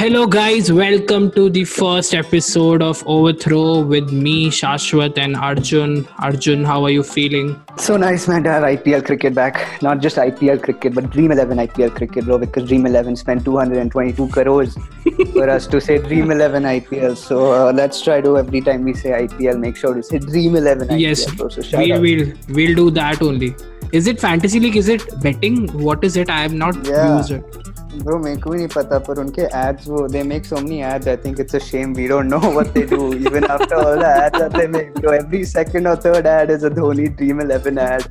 Hello, guys. Welcome to the first episode of Overthrow with me, Shashwat, and Arjun. Arjun, how are you feeling? So nice, man, to have IPL cricket back. Not just IPL cricket, but Dream 11 IPL cricket, bro, because Dream 11 spent 222 crores for us to say Dream 11 IPL. So uh, let's try to, every time we say IPL, make sure to say Dream 11 IPL. yes, bro. So we'll, we'll, we'll do that only. Is it fantasy league? Is it betting? What is it? I am not Yeah. used it. Bro, मेरे को भी नहीं पता पर उनके ads वो they make so many ads I think it's a shame we don't know what they do even after all the ads that they make bro every second or third ad is a Dhoni Dream 11 ad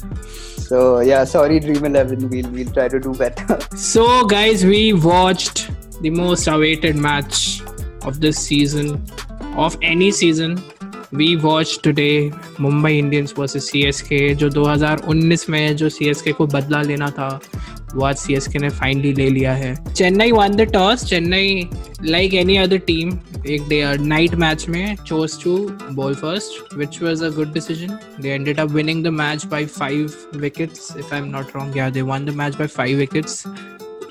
so yeah sorry Dream 11 we'll we'll try to do better So, guys, we watched the most awaited match of this season, of any season. We watched today Mumbai Indians versus CSK, जो 2019 में जो CSK को बदला लेना था वो आज सी ने फाइनली ले लिया है। Chennai won the toss Chennai like any other team एक डे नाइट मैच में chose to bowl first which was a good decision they ended up winning the match by five wickets if I am not wrong या they won the match by five wickets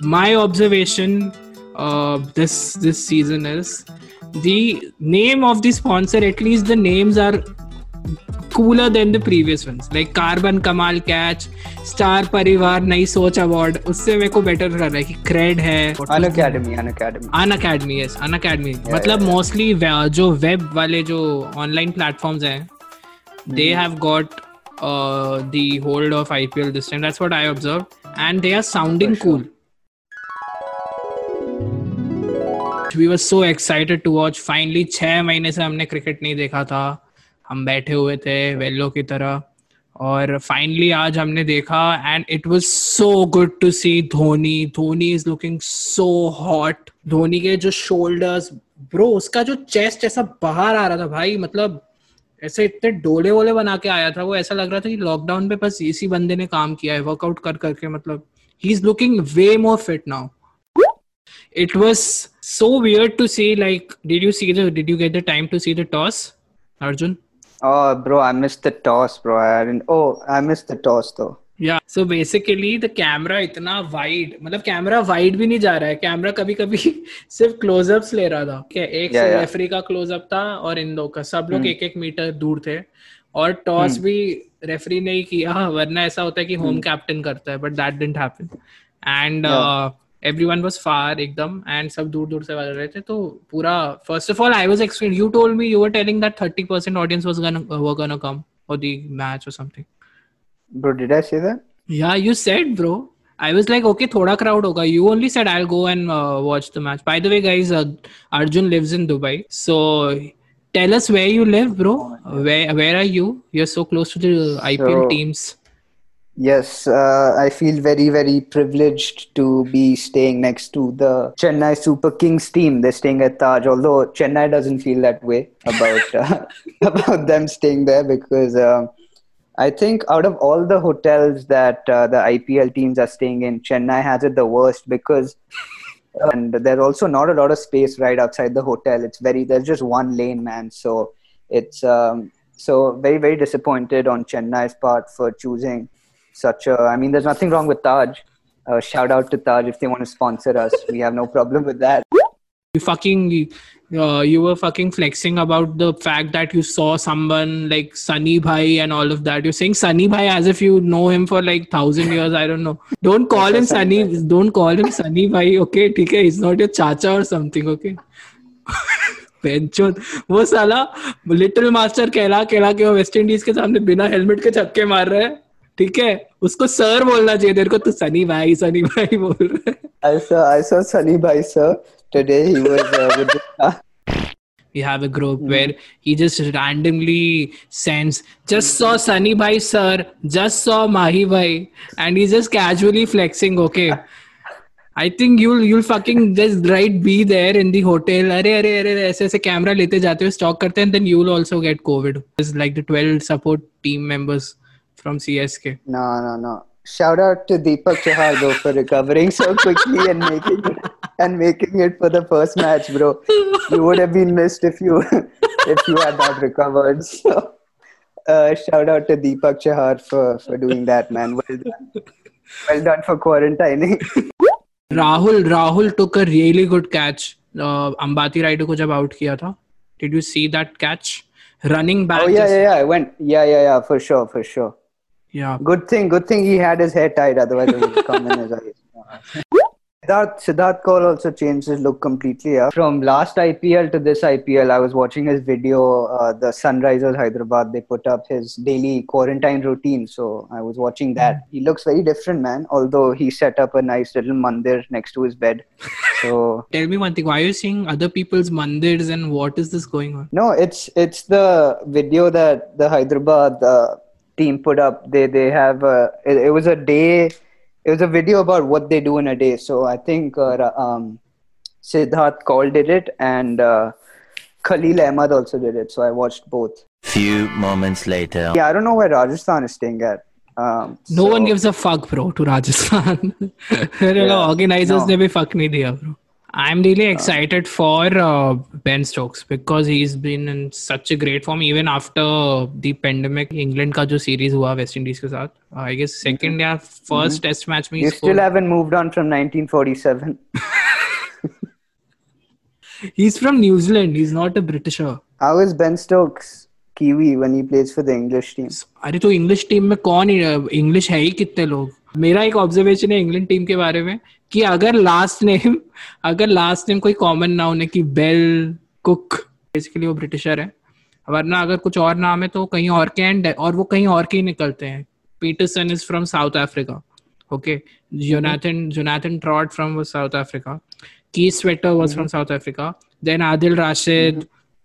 my observation this this season is the name of the sponsor at least the names are cooler than the previous ones. Like carbon kamal catch star parivar नई सोच award उससे मेरे को better कर रहा है कि crate है An Academy An Academy. Unacademy yes Unacademy मतलब मोस्टली जो वेब वाले जो ऑनलाइन प्लेटफॉर्म्स हैं they have got the hold of IPL this time that's what I observe and they are sounding cool we were so excited to watch finally छह महीने से हमने cricket नहीं देखा था हम बैठे हुए थे वेल्लो की तरह। और फाइनली आज हमने देखा and it was so good to see Dhoni. Dhoni is looking so hot Dhoni के जो शोल्डर्स ब्रो उसका जो चेस्ट ऐसा बाहर आ रहा था भाई मतलब ऐसे इतने डोले वोले बना के आया था। वो ऐसा लग रहा था कि लॉकडाउन पे बस इसी बंदे ने काम किया है वर्कआउट कर करके मतलब he is looking way more fit now was so weird to see, like, did you see the, did you get the time to see the toss, arjun? Oh bro I missed the toss bro. I didn't oh I missed the toss though. Yeah so basically the camera इतना wide मतलब camera wide भी नहीं जा रहा है। Camera कभी कभी सिर्फ़ क्लोजअप्स ले रहा था। क्या एक Yeah, yeah. रेफरी का क्लोजअप था और इन दो का। सब लोग Hmm. एक एक मीटर दूर थे और टॉस Hmm. भी रेफरी ने ही किया वरना ऐसा होता है कि होम कैप्टन करता है but that didn't happen and Yeah. Everyone was far एकदम एंड सब दूर दूर से बज रहे थे तो पूरा first of all I was expect you told me you were telling that 30% audience was were gonna come for the match और something bro did I say that Yeah, you said, bro. I was like, okay, thoda crowd hoga. You only said I'll go and uh, watch the match. By the way, guys, uh, Arjun lives in Dubai. So tell us where you live, bro. Where where are you? You're so close to the IPL So- teams. Yes, uh, I feel very, very privileged to be staying next to the Chennai Super Kings team. They're staying at Taj, although Chennai doesn't feel that way about uh, about them staying there because um, I think out of all the hotels that uh, the IPL teams are staying in, Chennai has it the worst because. And there's also not a lot of space right outside the hotel. It's very there's just one lane, man. So it's um, so very very disappointed on Chennai's part for choosing such a i mean there's nothing wrong with taj uh, shout out to taj if they want to sponsor us we have no problem with that You fucking, uh, you were fucking flexing about the fact that you saw someone like Sunny Bhai and all of that. You're saying Sunny Bhai as if you know him for like thousand years. I don't know. Don't call him Sunny Sunny. Don't call him Sunny Bhai. Okay, ठीक है. He's not your chacha or something. Okay. पेंचोद वो साला little master कहला कहला के वो West Indies के सामने बिना हेलमेट के छक्के मार रहा है ठीक है? उसको सर बोलना चाहिए। तेरे को तू सनी भाई सनी भाई बोल रहे आई so I Sunny bhai sir today he was with we have a group where he just randomly sends just just Sunny bhai sir just just Mahi bhai and he just casually flexing okay I think you'll you'll fucking just right be there in the hotel अरे अरे अरे ऐसे ऐसे camera लेते जाते हो stock करते हैं then you will also get COVID is like the 12 support team members from CSK. no no no shout out to deepak chahar though for recovering so quickly and making it and making it for the first match bro you would have been missed if you if you had not recovered so uh, shout out to deepak chahar for for doing that man well done well done for quarantining Rahul Rahul took a really good catch Ambati Raidu को जब out किया था did you see that catch running back Oh yeah, yeah, yeah. I went. Yeah, yeah, yeah. For sure, for sure. yeah Good thing. Good thing he had his hair tied. Otherwise, it would come in his eyes. Siddharth, Siddharth Kaul also changed his look completely. Yeah. From last IPL to this IPL, I was watching his video. Uh, the Sunrisers Hyderabad they put up his daily quarantine routine, so I was watching that. He looks very different, man. Although he set up a nice little mandir next to his bed. So tell me one thing why are you seeing other people's mandirs and what is this going on No, it's it's the video that the Hyderabad uh, team put up. They they have a, it, it, was a day. It was a video about what they do in a day. So I think uh, um, Siddharth Kaul it it and uh, Khalil Ahmad also did it. So I watched both. Few moments later. Yeah, I don't know where Rajasthan is staying at. Um, no so... one gives a fuck, bro, to Rajasthan. yeah, organizers no. fuck me, diya, bro. I'm really excited for uh, Ben Stokes because he's been in such a great form even after the pandemic. England का जो series हुआ West Indies के साथ, I guess second या first test match में he You scored. still haven't moved on from 1947. He's from New Zealand. He's not a Britisher. How is Ben Stokes Kiwi when he plays for the English team? अरे तो English team में कौन English है ही कितने लोग मेरा एक observation है इंग्लैंड टीम के बारे में कि अगर लास्ट नेम अगर लास्ट नेम कोई कॉमन ना होने की बेल कुक बेसिकली वो ब्रिटिशर है। वरना अगर कुछ और नाम है तो कहीं और के हैं और वो कहीं और के ही निकलते हैं। Pietersen is from South Africa okay Jonathan Jonathan Trott from South Africa की sweater was from South Africa then Adil Rashid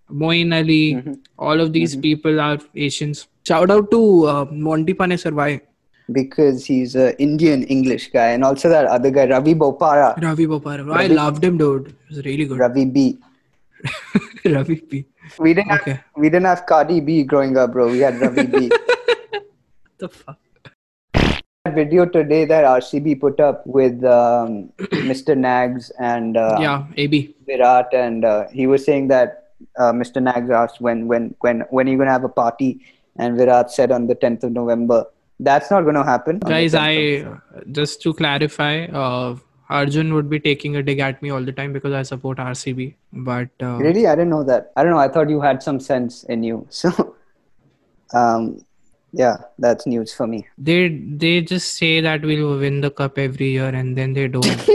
Moeen Ali all of these people are Asians. Shout out to uh, Monty Panesar. Why? Because he's an Indian English guy, and also that other guy, Ravi Bopara, Ravi Bopara. I loved him, dude. He was really good. Ravi B. Ravi P. We didn't Okay. have we didn't have Cardi B growing up, bro. We had Ravi B. What the fuck? That video today that RCB put up with um, Mr. Nags and uh, yeah, AB. Virat, and uh, he was saying that uh, Mr. Nags asked when when when when are you gonna have a party, and Virat said on the 10th of November. That's not gonna happen. Guys, I just to clarify, uh, Arjun would be taking a dig at me all the time because I support RCB. But uh, Really? I didn't know that. I don't know. I thought you had some sense in you. So, um, yeah, that's news for me. they they just say that we'll win the cup every year and then they don't.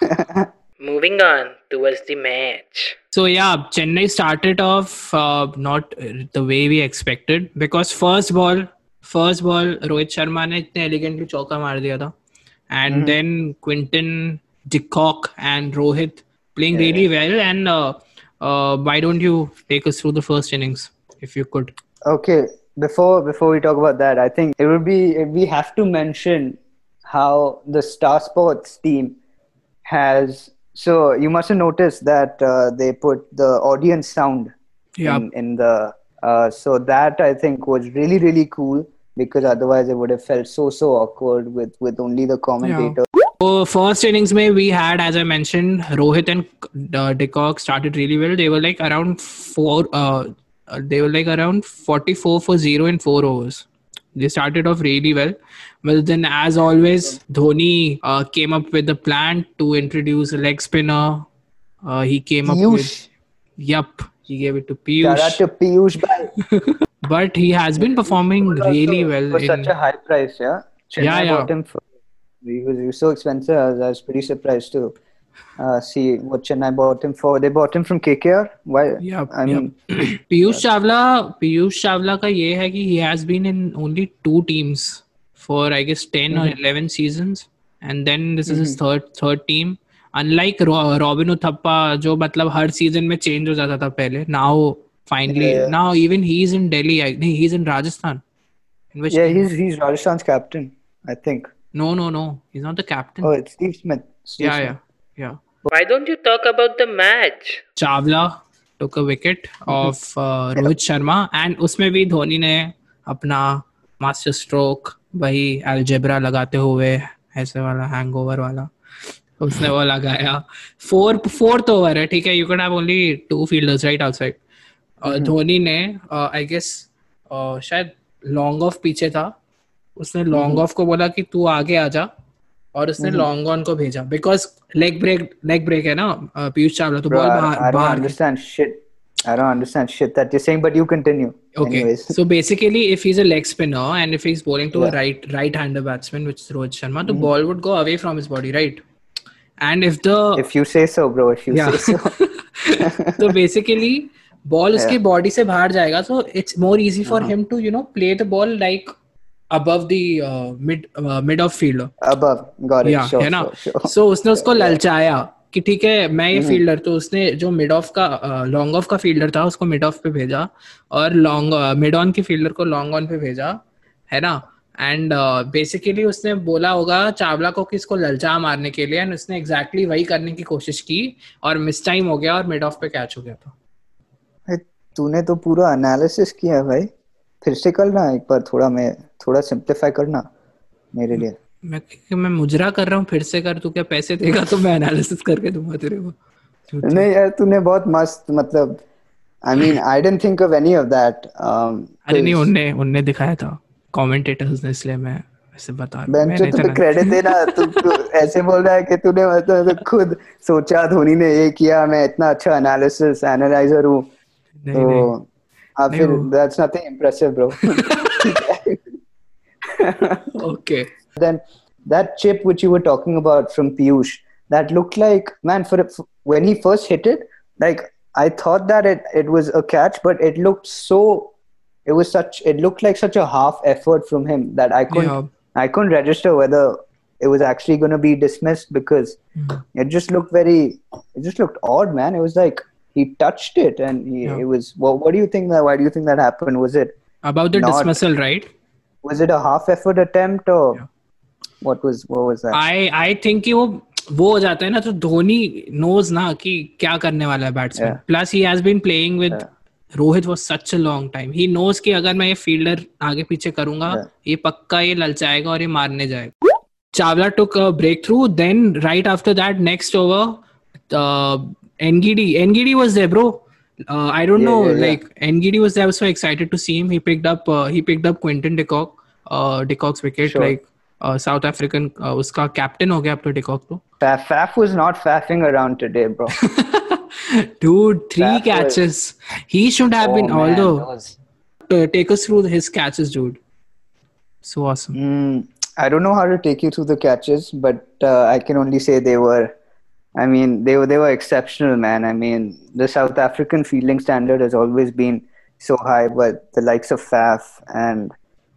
Moving on towards the match. So yeah, Chennai started off uh, not the way we expected because first ball, first ball Rohit Sharma ने इतने elegantly चौका मार दिया था and then Quinton Dicock and Rohit playing really well and uh, uh, why don't you take us through the first innings if you could Okay, before before we talk about that, I think it would be we have to mention how the Star Sports team has. So you must have noticed that uh, they put the audience sound Yeah. in, in the. Uh, so that I think was really really cool because otherwise it would have felt so so awkward with with only the commentator. So first innings में we had, as I mentioned, Rohit and uh, de Kock started really well. They were like around four. Uh, uh, they were like around 44 for zero in four overs. They started off really well, but then, as always, Dhoni uh, came up with a plan to introduce a leg spinner. Uh, he came up with, Piyush, yup, he gave it to shout out Piyush. to Piyush. But he has been performing really well. for In, such a high price, yeah. Chennai Yeah, yeah. bought him for he was, he was so expensive. I was, I was pretty surprised to uh, see what Chennai bought him for. They bought him from KKR. Why? Yep, I mean, Piyush Chawla, Piyush Chawla का ये है कि he has been in only two teams for I guess 10 or 11 seasons and then this is his third third team unlike Ro- Robin Uthappa जो मतलब हर season में change हो जाता था पहले now finally Yeah. yeah. now even he's in Delhi I, he's in Rajasthan in which yeah, he's he's Rajasthan's captain, I think. no no no he's not the captain Oh, it's Steve Smith. Steve yeah Smith. yeah yeah Why don't you talk about the match? Chawla took a wicket of uh, Rohit Sharma and उसमें भी धोनी ने अपना master stroke वही algebra लगाते हुए ऐसे वाला hangover वाला उसने वो लगाया फोर फोर्थ ओवर है ठीक है you can have only two fielders right outside Dhoni ने आई गेस शायद लॉन्ग ऑफ़ पीछे था उसने लॉन्ग ऑफ़ को बोला कि तू आगे आ जा और उसने लॉन्ग ऑन को भेजा because leg break leg break है ना पीयूष चावला तो बॉल बाहर. I don't understand shit that you're saying, but you continue. Okay, Anyways. so basically, if he's a leg spinner and if he's bowling to Yeah. Mm-hmm. right right-hander batsman, which is Rohit Sharma, the ball would go away from his body, right? And if the If you say so, bro. If you yeah, say so. so basically, ball उसके body से बाहर जाएगा, so it's more easy for him to you know play the ball like above the uh, mid uh, mid off fielder. Above. Got it. या sure, है ना sure, sure. सो उसने उसको ललचाया कि ठीक है मैं। ये फील्डर तो उसने जो मिड ऑफ़ का लॉन्ग ऑफ़ का फील्डर था उसको मिड ऑफ़ पे भेजा और लॉन्ग मिड ऑन के फील्डर को लॉन्ग ऑन पे भेजा है ना एंड बेसिकली uh, उसने बोला होगा चावला को कि इसको ललचा मारने के लिए एंड उसने एग्जैक्टली exactly वही करने की कोशिश की और मिस टाइम हो गया और मिड ऑफ़ पे कैच हो गया था तूने तो पूरा एनालिसिस किया है भाई। फिर से करना एक बार थोड़ा मैं थोड़ा सिंप्लीफाई करना मेरे लिए। मैं मैं मुजरा कर रहा हूँ फिर से कर तू क्या पैसे देगा तो मैं एनालिसिस करके दूँगा तेरे को। नहीं। यार तूने बहुत मस्त मतलब I mean I didn't think of any of that अरे नहीं उनने उनने दिखाया था कमेंटेटर्स ने इसलिए मैं ऐसे बता रहा हूँ। मैंने इतना क्रेडिट देना तू तू ऐसे बोल रहा है कि तूने मतलब तो खुद सोचा धोनी ने ये किया मैं इतना अच्छा एनालिसिस एनालाइजर हूँ। नहीं तो नहीं अब नहीं फिर वो- that's nothing impressive bro okay then that chip which you were talking about from Piyush, that looked like man for, for when he first hit it, like I thought that it it was a catch, but it looked so it was such it looked like such a half effort from him that I couldn't Yeah. I couldn't register whether it was actually going to be dismissed because Hmm. it just looked very it just looked odd, man. It was like he touched it and he, Yeah. it was well, what do you think that why do you think that happened? Was it about the Not- dismissal right was it a half effort attempt or Yeah. what was what was that? I I think कि वो वो हो जाता है ना तो Dhoni knows ना कि क्या करने वाला है batsman Yeah. Plus he has been playing with Rohit was such a long time he knows कि अगर मैं ये फील्डर आगे पीछे करूंगा Yeah. ये पक्का ये ललचाएगा और ये मारने जाएगा Chawla took breakthrough then right after that next over Ngidi. Ngidi was there, bro. Uh, I don't yeah, know. Yeah, like yeah. Ngidi was there. I was so excited to see him. He picked up. Uh, he picked up Quinton de Kock. Uh, de Kock's wicket. Sure. Like South African उसका captain? हो गया de तो bro. तो Faf was not faffing around today, bro. dude three Faf catches was... he should have oh, been man, although was... take us through his catches dude so awesome mm, i don't know how to take you through the catches but uh, i can only say they were I mean, they were they were exceptional, man. I mean, the South African fielding standard has always been so high, but the likes of Faf and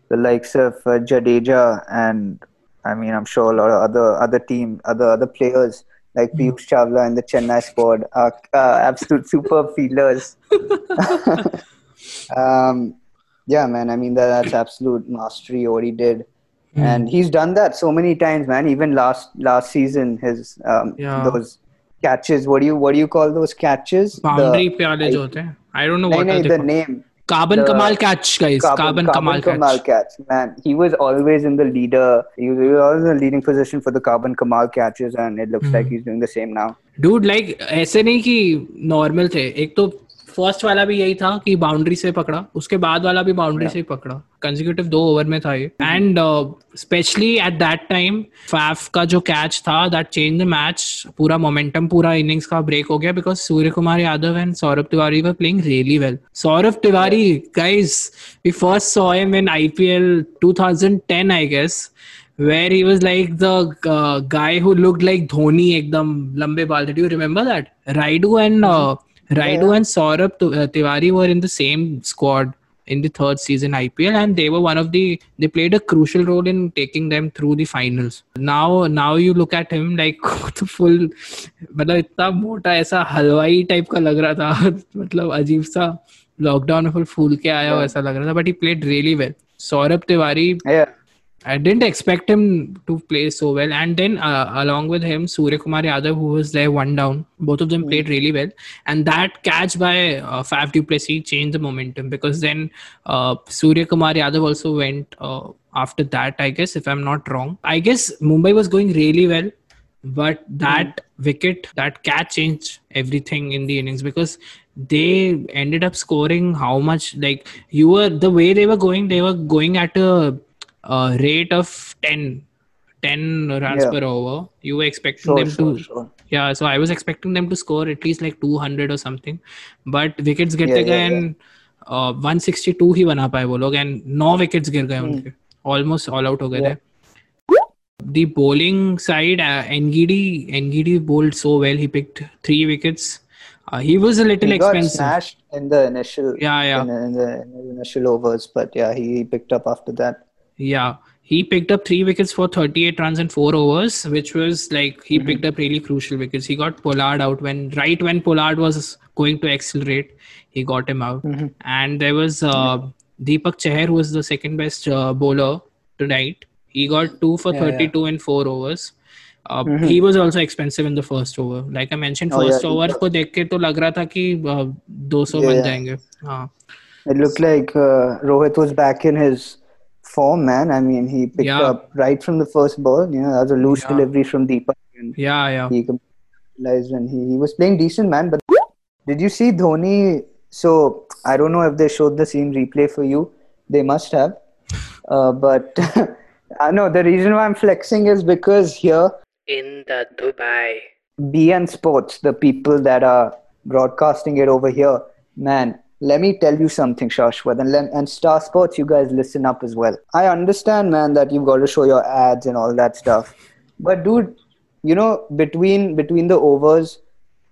the likes of uh, Jadeja and I mean, I'm sure a lot of other other team, other other players like Piyush Chawla and the Chennai squad are uh, absolute superb fielders. um, yeah, man. I mean, that, that's absolute mastery what he did, and he's done that so many times, man. Even last last season, his um, Yeah. those catches. What do you what do you call those catches? The- Boundary पे वाले जो होते हैं. I don't know नहीं what are नहीं they the called. name. Carbon the- Kamal catch, guys. Carbon, Kamal, catch. catch. Man, he was always in the leader. He was, he was always in the leading position for the carbon Kamal catches, and it looks Hmm. like he's doing the same now. Dude like ऐसे नहीं कि normal थे एक तो first वाला भी यही था कि बाउंड्री से पकड़ा उसके बाद वाला भी बाउंड्री yeah. से पकड़ा कंजिक्यूटिव दो ओवर में था ये and specially at that time Faf का जो कैच था दैट चेंज द मैच पूरा मोमेंटम पूरा इनिंग्स का ब्रेक हो गया because Surya Kumar Yadav and Saurabh Tiwari were playing really well Saurabh Tiwari guys we first saw him in IPL 2010 I guess where he was like the uh, guy who looked like Dhoni ekdam lambe bal. Did you remember that? Raidu and uh, Raidu yeah. and Saurabh uh, Tiwari were in the same squad in the third season IPL and they were one of the they played a crucial role in taking them through the finals. Now now you look at him like the full मतलब इतना मोटा ऐसा हलवाई type का लग रहा था मतलब अजीब सा लॉकडाउन में फुल फूल के आया हो ऐसा लग रहा था but he played really well Saurabh Tiwari Yeah. I didn't expect him to play so well. And then uh, along with him, Surya Kumar Yadav, who was there one down, both of them played really well. And that catch by uh, Faf du Plessis changed the momentum because then uh, Surya Kumar Yadav also went uh, after that, I guess, if I'm not wrong. I guess Mumbai was going really well. But that wicket, that catch changed everything in the innings because they ended up scoring how much like you were the way they were going, they were going at a uh, rate of 10 10 runs Yeah. per over. You were expecting Sure, them sure, to sure. yeah so i was expecting them to score at least like 200 or something but wickets गिरते Yeah, गए yeah, and uh, 162 ही बना पाए वो लोग and now wickets गिर Hmm. गए उनके almost all out हो गए थे the bowling side uh, Ngidi Ngidi bowled so well he picked three wickets uh, he was a little He got expensive smashed in the initial Yeah, yeah. In, in the, in the initial overs, but yeah, he picked up after that. Yeah, he picked up three wickets for 38 runs in four overs, which was like he picked up really crucial wickets. He got Pollard out when right when Pollard was going to accelerate, he got him out. And there was uh, Deepak Chahar, who was the second best uh, bowler tonight. He got two for Yeah, yeah. 32 in four overs. Uh, He was also expensive in the first over. Like I mentioned, Oh, yeah, first he over was. को देख के तो लग रहा था कि uh, 200 बन Yeah. जाएंगे. हाँ. It looked like uh, Rohit was back in his form, man. I mean, he picked Yeah. up right from the first ball. You know, that was a loose Yeah. delivery from Deepak. And Yeah, yeah. he capitalized and he, he was playing decent, man. But did you see Dhoni? So I don't know if they showed the scene replay for you. They must have. Uh, but I know the reason why I'm flexing is because here In the Dubai. beIN Sports, the people that are broadcasting it over here, man, let me tell you something, Shashwat, and, and Star Sports, you guys listen up as well. I understand, man, that you've got to show your ads and all that stuff, but dude, you know, between between the overs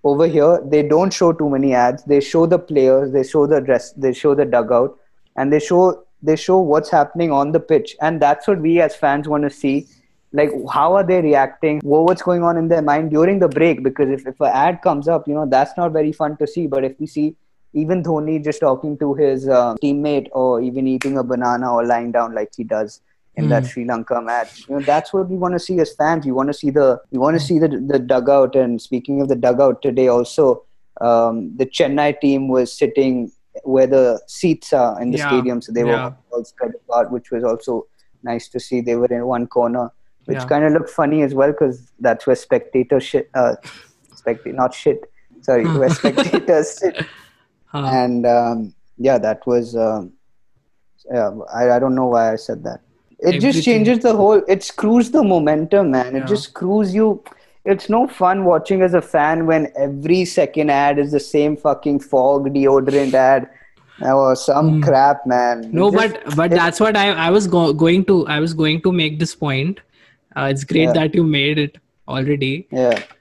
over here, they don't show too many ads. They show the players, they show the dress, they show the dugout, and they show they show what's happening on the pitch, and that's what we as fans want to see. Like how are they reacting? Wha- what's going on in their mind during the break? Because if, if an ad comes up you know that's not very fun to see. But if we see even dhoni just talking to his uh, teammate or even eating a banana or lying down like he does in that sri lanka match. You know that's what we want to see as fans. We want to see the we want to see the the dugout. And speaking of the dugout today also um, the chennai team was sitting where the seats are in the Yeah, stadium. So they were all spread apart which was also nice to see. They were in one corner which Yeah. kind of looked funny as well because that's where spectators shit, uh, spectate not shit, sorry, where spectators sit. हाँ. And um, yeah, that was, um, yeah, I, I don't know why I said that. It Everything. just changes the whole, it screws the momentum, man. It just screws you. It's no fun watching as a fan when every second ad is the same fucking Fogg deodorant ad or some crap, man. No just- but but it- that's what i i was go- going to i was going to make this point uh, it's great Yeah. that you made it already Yeah.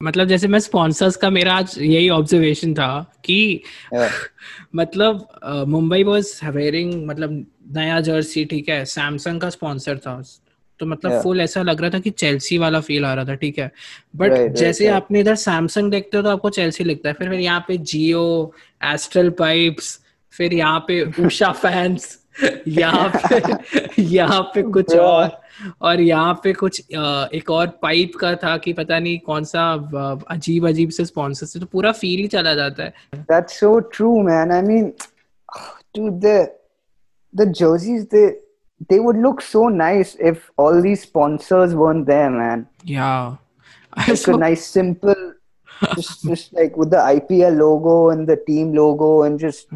मतलब जैसे मैं sponsors का मेरा आज यही observation था कि Yeah. मतलब मुंबई वाज वेयरिंग मतलब नया जर्सी ठीक है सैमसंग का स्पॉन्सर था तो मतलब Yeah. फुल ऐसा लग रहा था कि चेल्सी वाला फील आ रहा था ठीक है बट Right, जैसे right. आपने इधर सैमसंग देखते हो तो आपको चेल्सी लिखता है फिर फिर यहाँ पे जियो एस्ट्रल पाइप्स फिर यहाँ पे उषा फैंस यहाँ पे यहाँ पे कुछ और और यहाँ पे कुछ एक और पाइप का था कि पता नहीं कौन सा अजीब अजीब से स्पॉन्सर से तो पूरा फील ही चला जाता है That's so true, man. I mean, dude, the the jerseys they they would look so nice if all these sponsors weren't there, man. Yeah. Like a nice simple, just just like with the IPL logo and the team logo and just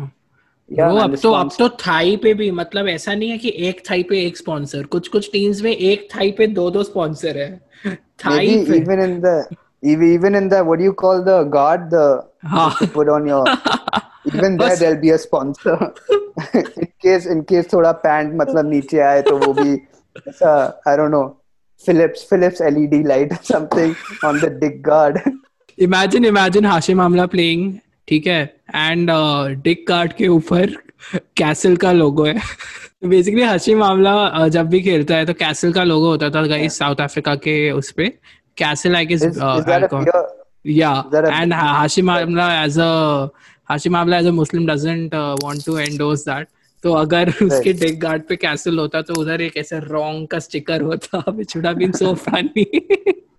Yeah, वो अब तो अब तो Thai पे भी मतलब ऐसा नहीं है कि एक थाई पे एक स्पॉन्सर कुछ कुछ टीम्स में एक थाई पे दो दो स्पॉन्सर है। Thigh even in the even in the what do you call the guard the put on your even there there be a sponsor in case in case थोड़ा pant मतलब नीचे आए तो वो भी I don't know Philips Philips LED light something on the dig guard imagine imagine Hashim Amla playing ठीक है? And Dick card के ऊपर कैसल का लोगो है। बेसिकली हसी मामला uh, जब भी खेलता है तो कैसल का लोगो होता था गाइस साउथ अफ्रीका के उस पे। कैसल आई गेस या and Amla as a Amla as a Muslim doesn't want to endorse that तो अगर उसके डेक गार्ड पे कैसल होता तो उधर एक ऐसा रॉन्ग का स्टिकर होता which would have been so funny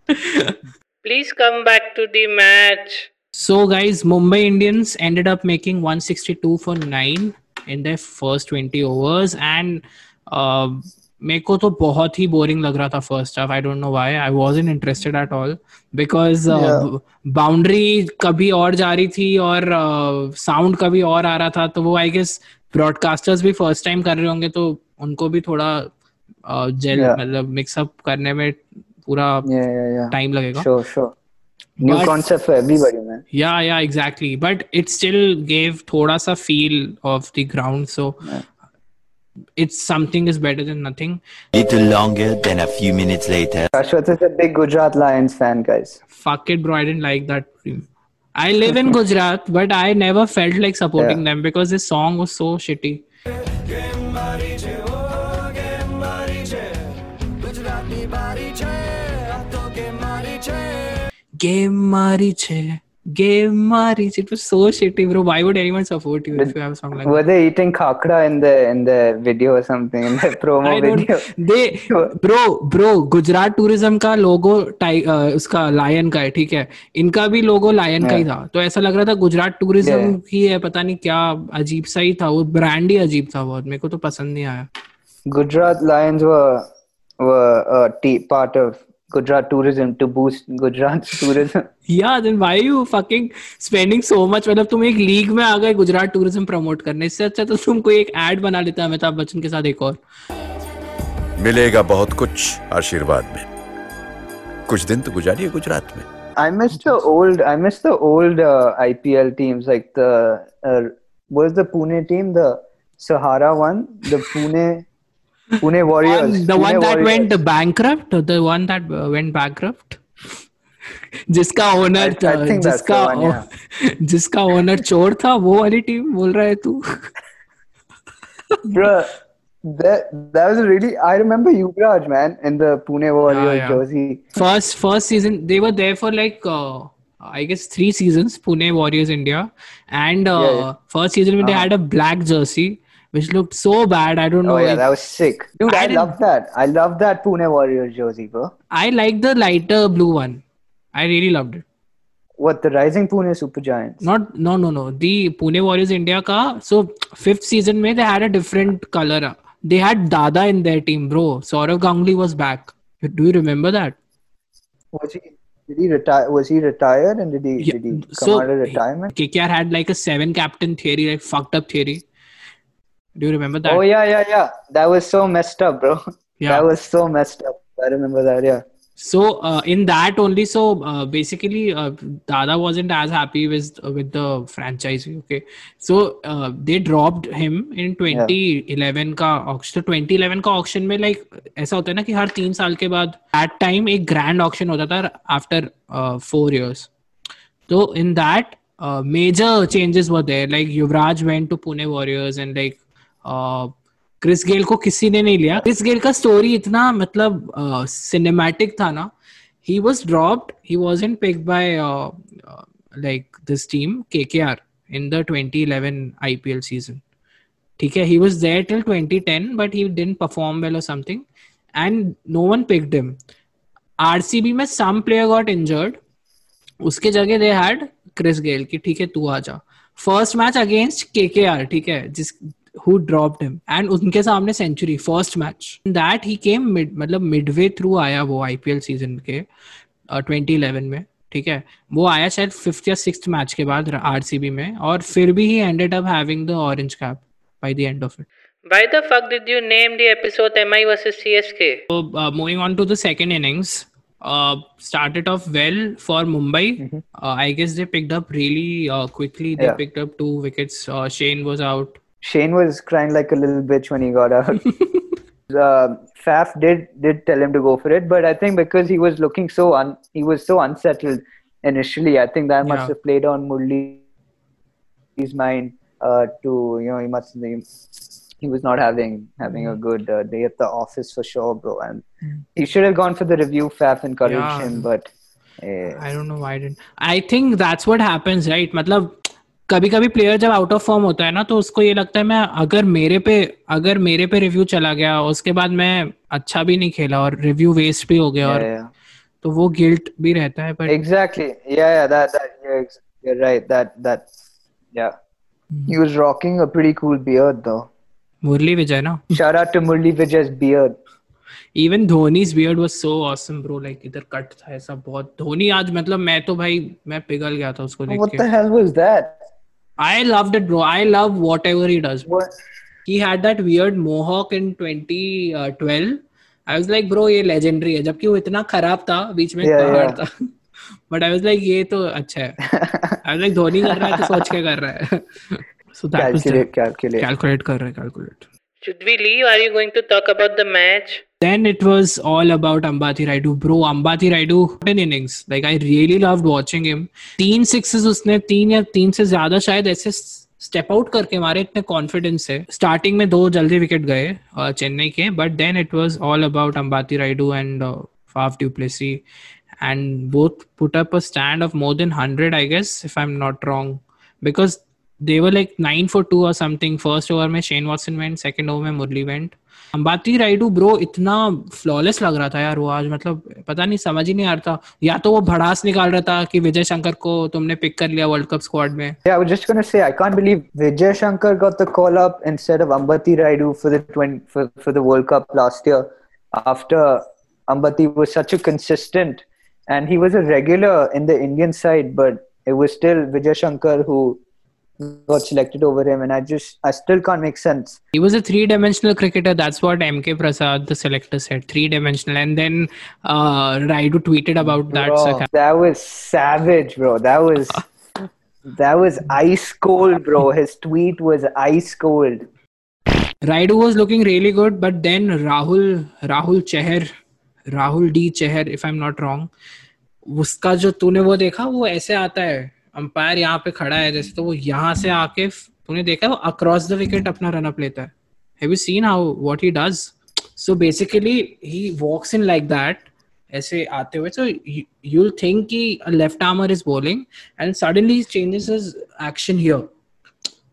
please come back to the match So, guys, Mumbai Indians ended up making 162 for 9 in their first 20 overs. And uh, मेरे को तो बहुत ही बोरिंग लग रहा था first half I don't know why I wasn't interested at all because boundary कभी और जा रही थी और साउंड uh, कभी और आ रहा था तो वो आई गेस ब्रॉडकास्टर्स भी फ़र्स्ट टाइम कर रहे होंगे तो उनको भी थोड़ा जेल Yeah. मतलब मिक्सअप करने में पूरा टाइम Yeah, yeah, yeah. लगेगा Sure, sure. New But- concept for everybody, man. Yeah, yeah, exactly. But it still gave thoda sa feel of the ground. So it's something is better than nothing. Little longer than a few minutes later. Ashwath is a big Gujarat Lions fan, guys. Fuck it, bro. I didn't like that. I live in Gujarat, but I never felt like supporting Yeah. them because this song was so shitty. Game मारी छे game मारी छे it so shitty bro why would anyone support you if you have something like were they eating khakhra in the in the video और something in the promo video they bro bro Gujarat tourism का logo uh, उसका lion का है ठीक है? इनका भी लोगो lion yeah. का ही था। तो ऐसा लग रहा था गुजरात टूरिज़्म yeah. ही है पता नहीं क्या अजीब सा ही था। वो ब्रांड ही अजीब था बहुत। मेरे को तो पसंद नहीं आया। Gujarat Lions were were part of Gujarat tourism to boost Gujarat's tourism. या then why you fucking spending so much मतलब तुम एक लीग में आ गए गुजरात टूरिज़्म प्रमोट करने इससे अच्छा तो तुम कोई एक एड बना लेता अमिताभ बच्चन के साथ एक और मिलेगा बहुत कुछ आशीर्वाद में कुछ दिन तो गुजारिए गुजरात में I miss the old. I miss the old uh, IPL teams like the uh, was the Pune team, the Sahara one, the Pune Pune Warriors. One- the Pune one that Warriors. went bankrupt the one that uh, went bankrupt जिसका owner I- I think that's जिसका the one, जिसका owner चोर था वो वाली team बोल रहा है तू Bruh, that that was really. I remember Yuvraj man in the Pune Warriors yeah. jersey. first first season they were there for like uh, I guess three seasons Pune Warriors India and uh, Yeah, Uh-huh. yeah. first season when they had a black jersey which looked so bad I don't oh, know Oh yeah, if- that was sick, dude. I I, love that. I love that Pune Warriors jersey, bro. I like the lighter blue one I really loved it What the Rising Pune Super Giants? not no no no the Pune Warriors India ka so fifth season mein they had a different color they had Dada in their team bro Sourav Ganguly was back do you remember that Was he? Did he retire? Was he retired? And did he? Yeah, Did he come so- out of retirement? KKR had like a seven captain theory like fucked up theory do you remember that Oh yeah, yeah, yeah. That was so messed up, bro. Yeah. That was so messed up. I remember that. Yeah. So uh, in that only, so uh, basically, uh, Dada wasn't as happy with with the franchise. Okay, so uh, they dropped him in 2011 का auction. तो 2011 का auction में like ऐसा होता है ना कि हर तीन साल के बाद at time एक grand auction होता था after uh, four years. So in that, uh, major changes were there. Like Yuvraj went to Pune Warriors and like uh, Chris Gayle को किसी ने नहीं लिया। क्रिस गेल का स्टोरी इतना मतलब सिनेमैटिक uh, था ना। He was dropped he was in pick by like this team K K R in the twenty eleven I P L season ठीक है he was there till twenty ten but he didn't perform well और something and no one pick him R C B में some player got injured उसके जगह they had Chris Gayle की ठीक है तू आ जा। फ़र्स्ट मैच अगेंस्ट के के आर ठीक है जिस हु ड्रॉप्ड हिम एंड उनके सामने century first match that he came mid मतलब मिडवे थ्रू आया वो आईपीएल सीज़न के ट्वेंटी इलेवन में ठीक है वो आया शायद फिफ्थ या सिक्स मैच के बाद आरसीबी में और फिर भी he ended up having the orange cap by the end of it Why the fuck did you name the episode MI versus CSK? So uh, moving on to the second innings, uh, started off well for Mumbai. Mm-hmm. Uh, I guess they picked up really uh, quickly. They Yeah. picked up two wickets. Uh, Shane was out. Shane was crying like a little bitch when he got out. uh, Faf did did tell him to go for it, but I think because he was looking so un he was so unsettled initially, I think that yeah. must have played on Murli's mind uh, to you know he must he was not having having a mm. good uh, day at the office for sure, bro. And mm. he should have gone for the review. Faf encouraged yeah. him, but. I eh. don't know why I didn't. I think that's what happens, right? Matlab, कभी कभी player जब out of form होता है ना तो उसको ये लगता है मैं अगर मेरे पे अगर मेरे पे रिव्यू चला गया उसके बाद मैं अच्छा भी नहीं खेला और रिव्यू वेस्ट भी हो गया yeah, और yeah. तो वो गिल्ट भी रहता है Exactly. Yeah, yeah, that, that you're, ex- you're right. That, that, yeah. He was rocking a pretty cool beard, though. मुरली विजय ना Shout out to Murli Vijay's beard. Even Dhoni's beard was so awesome bro like इधर cut था ऐसा बहुत धोनी आज मतलब मैं तो भाई मैं पिघल गया था उसको देख What के the hell was that? I loved it bro I love whatever he does What? he had that weird mohawk in 2012 i was like bro ये legendary है जबकि वो इतना खराब था बीच में Yeah, पहाड़ yeah. था but i was like ये तो अच्छा है i was like धोनी कर रहा है तो सोच के कर रहा है so that was Calculate, calculate. calculate कर रहा है calculate Should we leave? Are you going to talk about the match? Then it was all about Ambati Raidu. Bro, Ambati Raidu, 10 innings. Like, I really loved watching him. तीन sixes उसने तीन या तीन से ज़्यादा शायद ऐसे स्टेप आउट करके मारे इतने कॉन्फिडेंस से स्टार्टिंग में दो जल्दी विकेट गए अ, चेन्नई के but then it was all about Ambati Rayudu and Faf du Plessis and both put up a stand of more than 100 i guess if i'm not wrong because they were like 9 for 2 or something first over में Shane Watson went second over में Murali went Ambati Rayudu bro इतना flawless लग रहा था यार वो आज मतलब पता नहीं समझ ही नहीं आ रहा था या तो वो भड़ास निकाल रहा था कि विजय शंकर को तुमने पिक कर लिया वर्ल्ड कप स्क्वाड में just gonna say I can't believe Vijay Shankar got the call up instead of Ambati Raidu for the 20, for, for the World Cup last year. After Ambati was such a consistent, and he was a regular in the Indian side, but it was still Vijay Shankar who got selected over him, and I just I still can't make sense. He was a three-dimensional cricketer. That's what MK Prasad, the selector, said. Three-dimensional. And then uh, Raidu tweeted about that. Bro, So- that was savage, bro. That was that was ice cold, bro. His tweet was ice cold. Raidu was looking really good, but then Rahul Rahul Chehar, Rahul D Chehar, if I'm not wrong, उसका जो तूने वो देखा वो ऐसे आता है umpire यहाँ पे खड़ा है, जैसे तो वो यहाँ से आके, तूने देखा वो अक्रॉस द विकेट अपना रन अप लेता है? Have you seen how what he does so basically he walks in like that ऐसे आते हुए सो यू थिंक कि left armer is bowling and suddenly changes his action here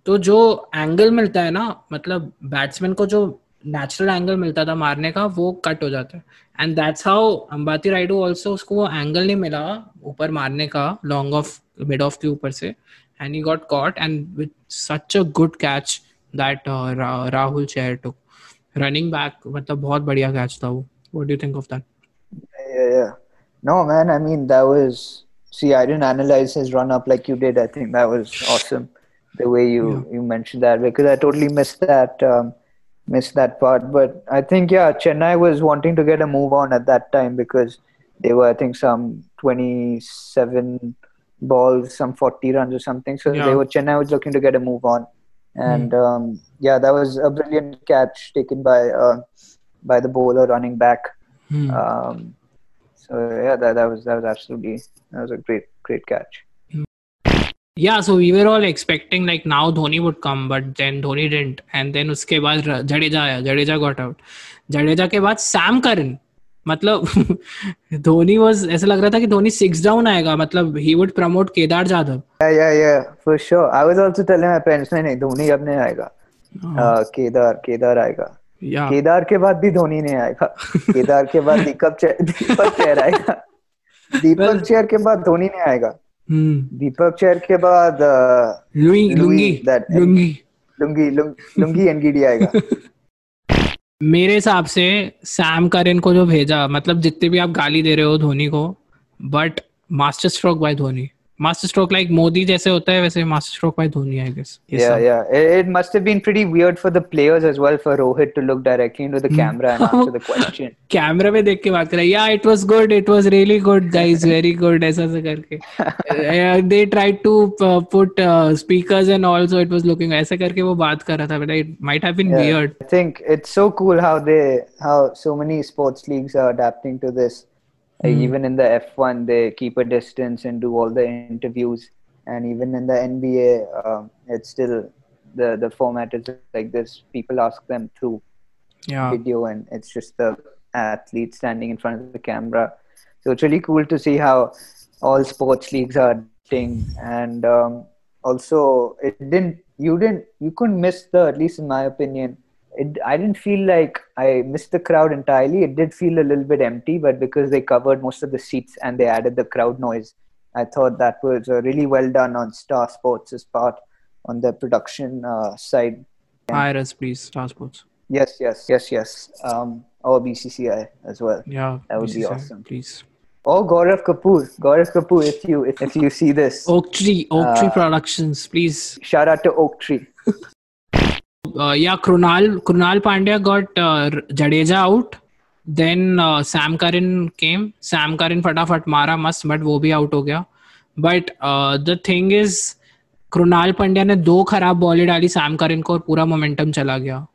तो जो angle मिलता है ना मतलब बैट्समैन को जो नेचुरल एंगल मिलता था मारने का, वो कट हो जाता है। And that's how Ambati Rayudu also उसको वो एंगल नहीं मिला, ऊपर मारने का लॉन्ग ऑफ़ मिड ऑफ के ऊपर से and he got caught and with such a good catch that Rahul Chahar took running back मतलब बहुत बढ़िया कैच था वो what do you think of that Yeah, yeah. No, man. I mean, that was. See, I didn't analyze his run up like you did. I think that was awesome, the way you you mentioned that because I totally missed that um, missed that part. But I think yeah, Chennai was wanting to get a move on at that time because they were I think some twenty seven balls, some forty runs or something. So Yeah. they were Chennai was looking to get a move on, and um, yeah, that was a brilliant catch taken by uh, by the bowler running back. Um, so yeah, that, that was that was absolutely that was a great great catch. Yeah, so we were all expecting like now Dhoni would come, but then Dhoni didn't. And then उसके बाद र- जडेजा आया Jadeja got out. Jadeja के बाद Sam Curran मतलब Dhoni was ऐसा लग रहा था कि धोनी सिक्स डाउन आएगा मतलब he would promote Kedar Jadhav Yeah, yeah, yeah, for sure. I was also telling my parents, नहीं धोनी अब नहीं आएगा. Uh, केदार केदार आएगा. या केदार के बाद भी धोनी नहीं आएगा. केदार के बाद दीपक चेर दीपक चेर आएगा. दीपक चेर के बाद धोनी नहीं आएगा. हम्म दीपक चेयर के बाद uh, Lungi Lungi Lungi Lungi Ngidi आएगा. मेरे हिसाब से सैम करन को जो भेजा मतलब जितने भी आप गाली दे रहे हो धोनी को but master stroke by Dhoni. master stroke like Modi jaise hota hai वैसे master stroke by Dhoni I guess. Yes, yeah, sir. yeah. It, it, must have been pretty weird for the players as well for Rohit to look directly into the camera and answer the question. Camera में देख के बात कर रहा है. Yeah, it was good. It was really good, guys. Very good. ऐसा ऐसा करके. uh, they tried to uh, put uh, speakers and also it was looking ऐसा करके वो बात कर रहा था. But it might have been yeah, weird. I think it's so cool how they how so many sports leagues are adapting to this. Like even in the F1, they keep a distance and do all the interviews, and even in the NBA, um, it's still the the format is like this. People ask them through या video, and it's just the athlete standing in front of the camera. So it's really cool to see how all sports leagues are adapting, and um, also it didn't you didn't you couldn't miss the at least in my opinion it, I didn't feel like I missed the crowd entirely. It did feel a little bit empty, but because they covered most of the seats and they added the crowd noise, I thought that was really well done on Star Sports' part on the production uh, side. Hire us, please, Star Sports. Yes, yes, yes, yes. Um, or BCCI as well. Yeah, That would be awesome. Please. Or Gaurav Kapoor. Gaurav Kapoor, if you if, if you see this, Oak Tree, Oak Tree Uh, Productions, please. shout out to Oak Tree. Uh, yeah, Krunal Krunal Pandya got uh, Jadeja out. Then uh, Sam Curran came. Sam Curran फटाफट मारा मस्त but वो भी out हो गया but the thing is Krunal Pandya ने दो खराब बॉलें डाली सैम करन को और पूरा मोमेंटम चला गया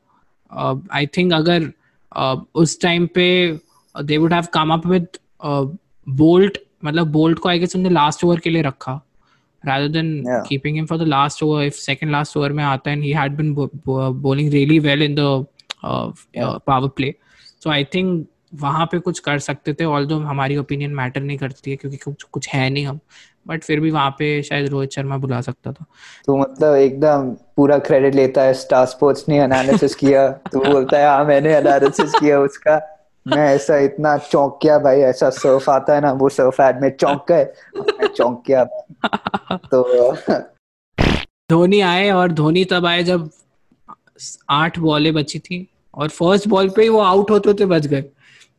आई uh, थिंक अगर uh, उस टाइम पे they would have come up with Boult मतलब बोल्ट को आई गेस उन्होंने लास्ट ओवर के लिए रखा rather than Yeah. keeping him for the last over if second last over में आता and he had been bo- bo- bowling really well in the uh, uh, power play. So I think वहाँ पे कुछ कर सकते थे although हमारी opinion matter नहीं करती है क्योंकि कुछ कुछ है नहीं हम बट फिर भी वहाँ पे शायद रोहित शर्मा बुला सकता था। तू मतलब एकदम पूरा क्रेडिट लेता है स्टार स्पोर्ट्स ने एनालिसिस किया तू बोलता है हाँ मैंने एनालिसिस किया उसका। मैं ऐसा इतना चौंक गया भाई ऐसा सर्फ आता है ना वो सर्फ एड में चौंक गए मैं चौंक गया तो धोनी आए और धोनी तब आए जब आठ बॉलें बची थी और फ़र्स्ट बॉल पे ही वो आउट होते होते बच गए।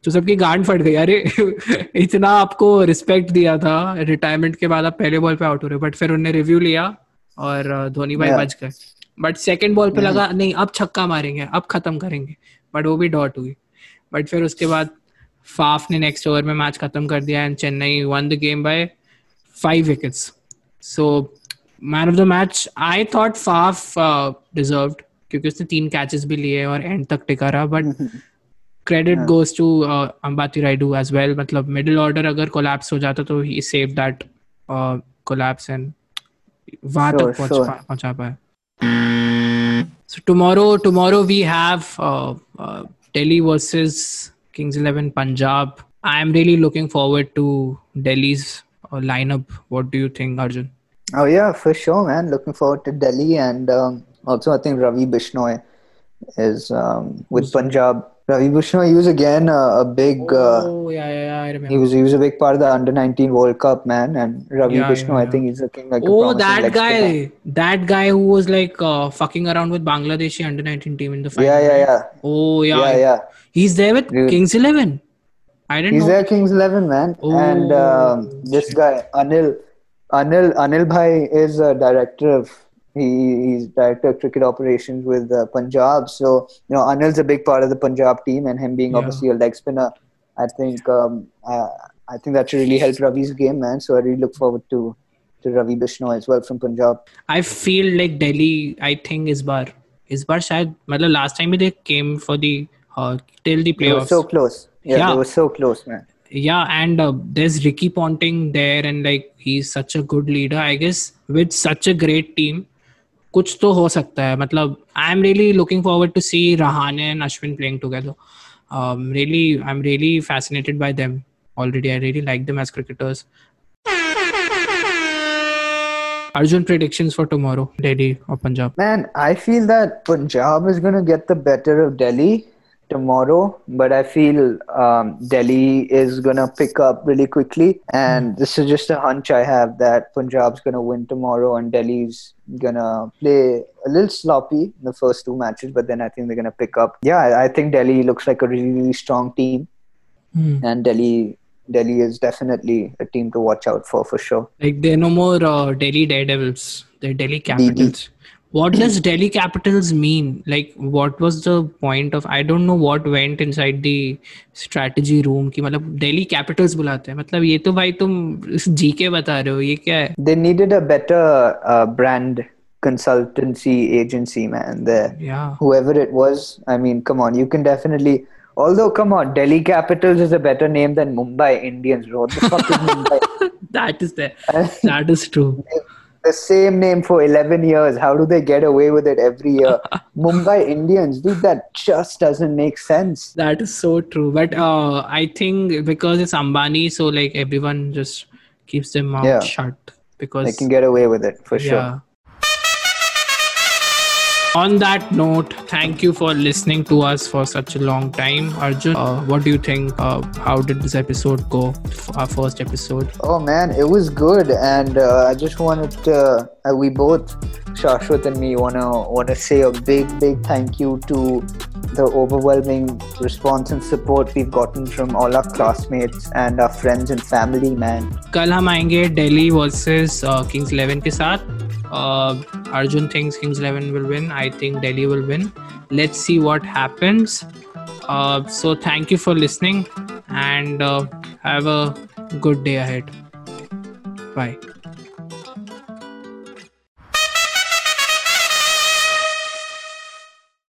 तो सबकी गांड फट गई। अरे इतना आपको रिस्पेक्ट दिया था। रिटायरमेंट के बाद आप पहले बॉल पे आउट हो रहे बट फिर उन्होंने रिव्यू लिया और धोनी भाई Yeah. बच गए। बट सेकंड बॉल पे लगा नहीं अब छक्का मारेंगे अब खत्म करेंगे। बट वो भी डॉट हुई। बट फिर उसके बाद फाफ ने नेक्स्ट ओवर में मैच खत्म कर दिया and Chennai won the game by five wickets so man of the match I thought Faf deserved क्योंकि उसने तीन कैचेस भी लिए और एंड तक टिका रहा but credit goes to Ambati Rayudu as well मतलब मिडिल ऑर्डर अगर कोलैप्स हो जाता तो he save that collapse and वहाँ तक पहुँच पाया। So tomorrow, tomorrow we have uh, uh, Delhi versus Kings Eleven Punjab. I am really looking forward to Delhi's uh, lineup. What do you think, Arjun? oh yeah for sure man looking forward to Delhi and um, also I think Ravi Bishnoi is um, with Punjab Ravi Bishnoi he was again a, a big uh, oh yeah, yeah, yeah, I remember. he was he was a big part of the under 19 World Cup man and Ravi Yeah, yeah, I think he's looking like Oh, that guy, that guy who was like uh, fucking around with Bangladeshi under 19 team in the final. yeah yeah yeah Oh yeah, yeah yeah He's there with Dude. Kings Eleven. I didn't He's know. there, Kings Eleven, man. and um, Oh, this guy, Anil, Anil, Anil Bhai is a director of. He, he's director of cricket operations with uh, Punjab. So, you know, Anil's a big part of the Punjab team, and him being yeah. obviously a leg spinner, I think um, I, I think that should really help Ravi's game, man. So I really look forward to to Ravi Bishnoi as well from Punjab. I feel like Delhi. I think is bar is bar. Shayad, matlab, last time they came for the uh, till the playoffs. They were so close. Yeah, yeah, they were so close, man. Yeah, and uh, there's Ricky Ponting there, and like he's such a good leader. I guess with such a great team, कुछ तो हो सकता है मतलब I am really looking forward to see Rahane and Ashwin playing together um, really i'm really fascinated by them already i really like them as cricketers arjun predictions for tomorrow delhi or punjab Man, I feel that Punjab is going to get the better of Delhi tomorrow, but I feel um, Delhi is going to pick up really quickly. And this is just a hunch I have that Punjab's going to win tomorrow and Delhi's going to play a little sloppy in the first two matches, but then I think they're going to pick up. Yeah, I- think Delhi looks like a really, really strong team, Hmm. and Delhi. Delhi is definitely a team to watch out for for sure. Like they're no more uh, Delhi Daredevils. They're Delhi Capitals what does delhi capitals mean like what was the point of i don't know what went inside the strategy room ki matlab delhi capitals bulate hain matlab ye to bhai tum gk bata rahe ho ye kya hai they needed a better uh, brand consultancy agency man there yeah whoever it was i mean come on you can definitely Although, come on, Delhi Capitals is a better name than Mumbai Indians, wrote the fuck is Mumbai? that is there. that is true. The same name for 11 years. How do they get away with it every year? Mumbai Indians, dude, that just doesn't make sense. That is so true. But uh, I think because it's Ambani, so like everyone just keeps their mouth Yeah. shut because They can get away with it for sure on that note thank you for listening to us for such a long time. Arjun uh, what do you think? Uh, how did this episode go? Our first episode. Oh man it was good. And uh, i just wanted to uh, we both shashwat and me wanna wanna say a big big thank you to the overwhelming response and support we've gotten from all our classmates and our friends and family man. Kal hum aayenge delhi versus uh, kings 11 ke saath uh, Arjun thinks Kings 11 will win. I think Delhi will win. Let's see what happens. Uh, so, thank you for listening and uh, have a good day ahead. Bye.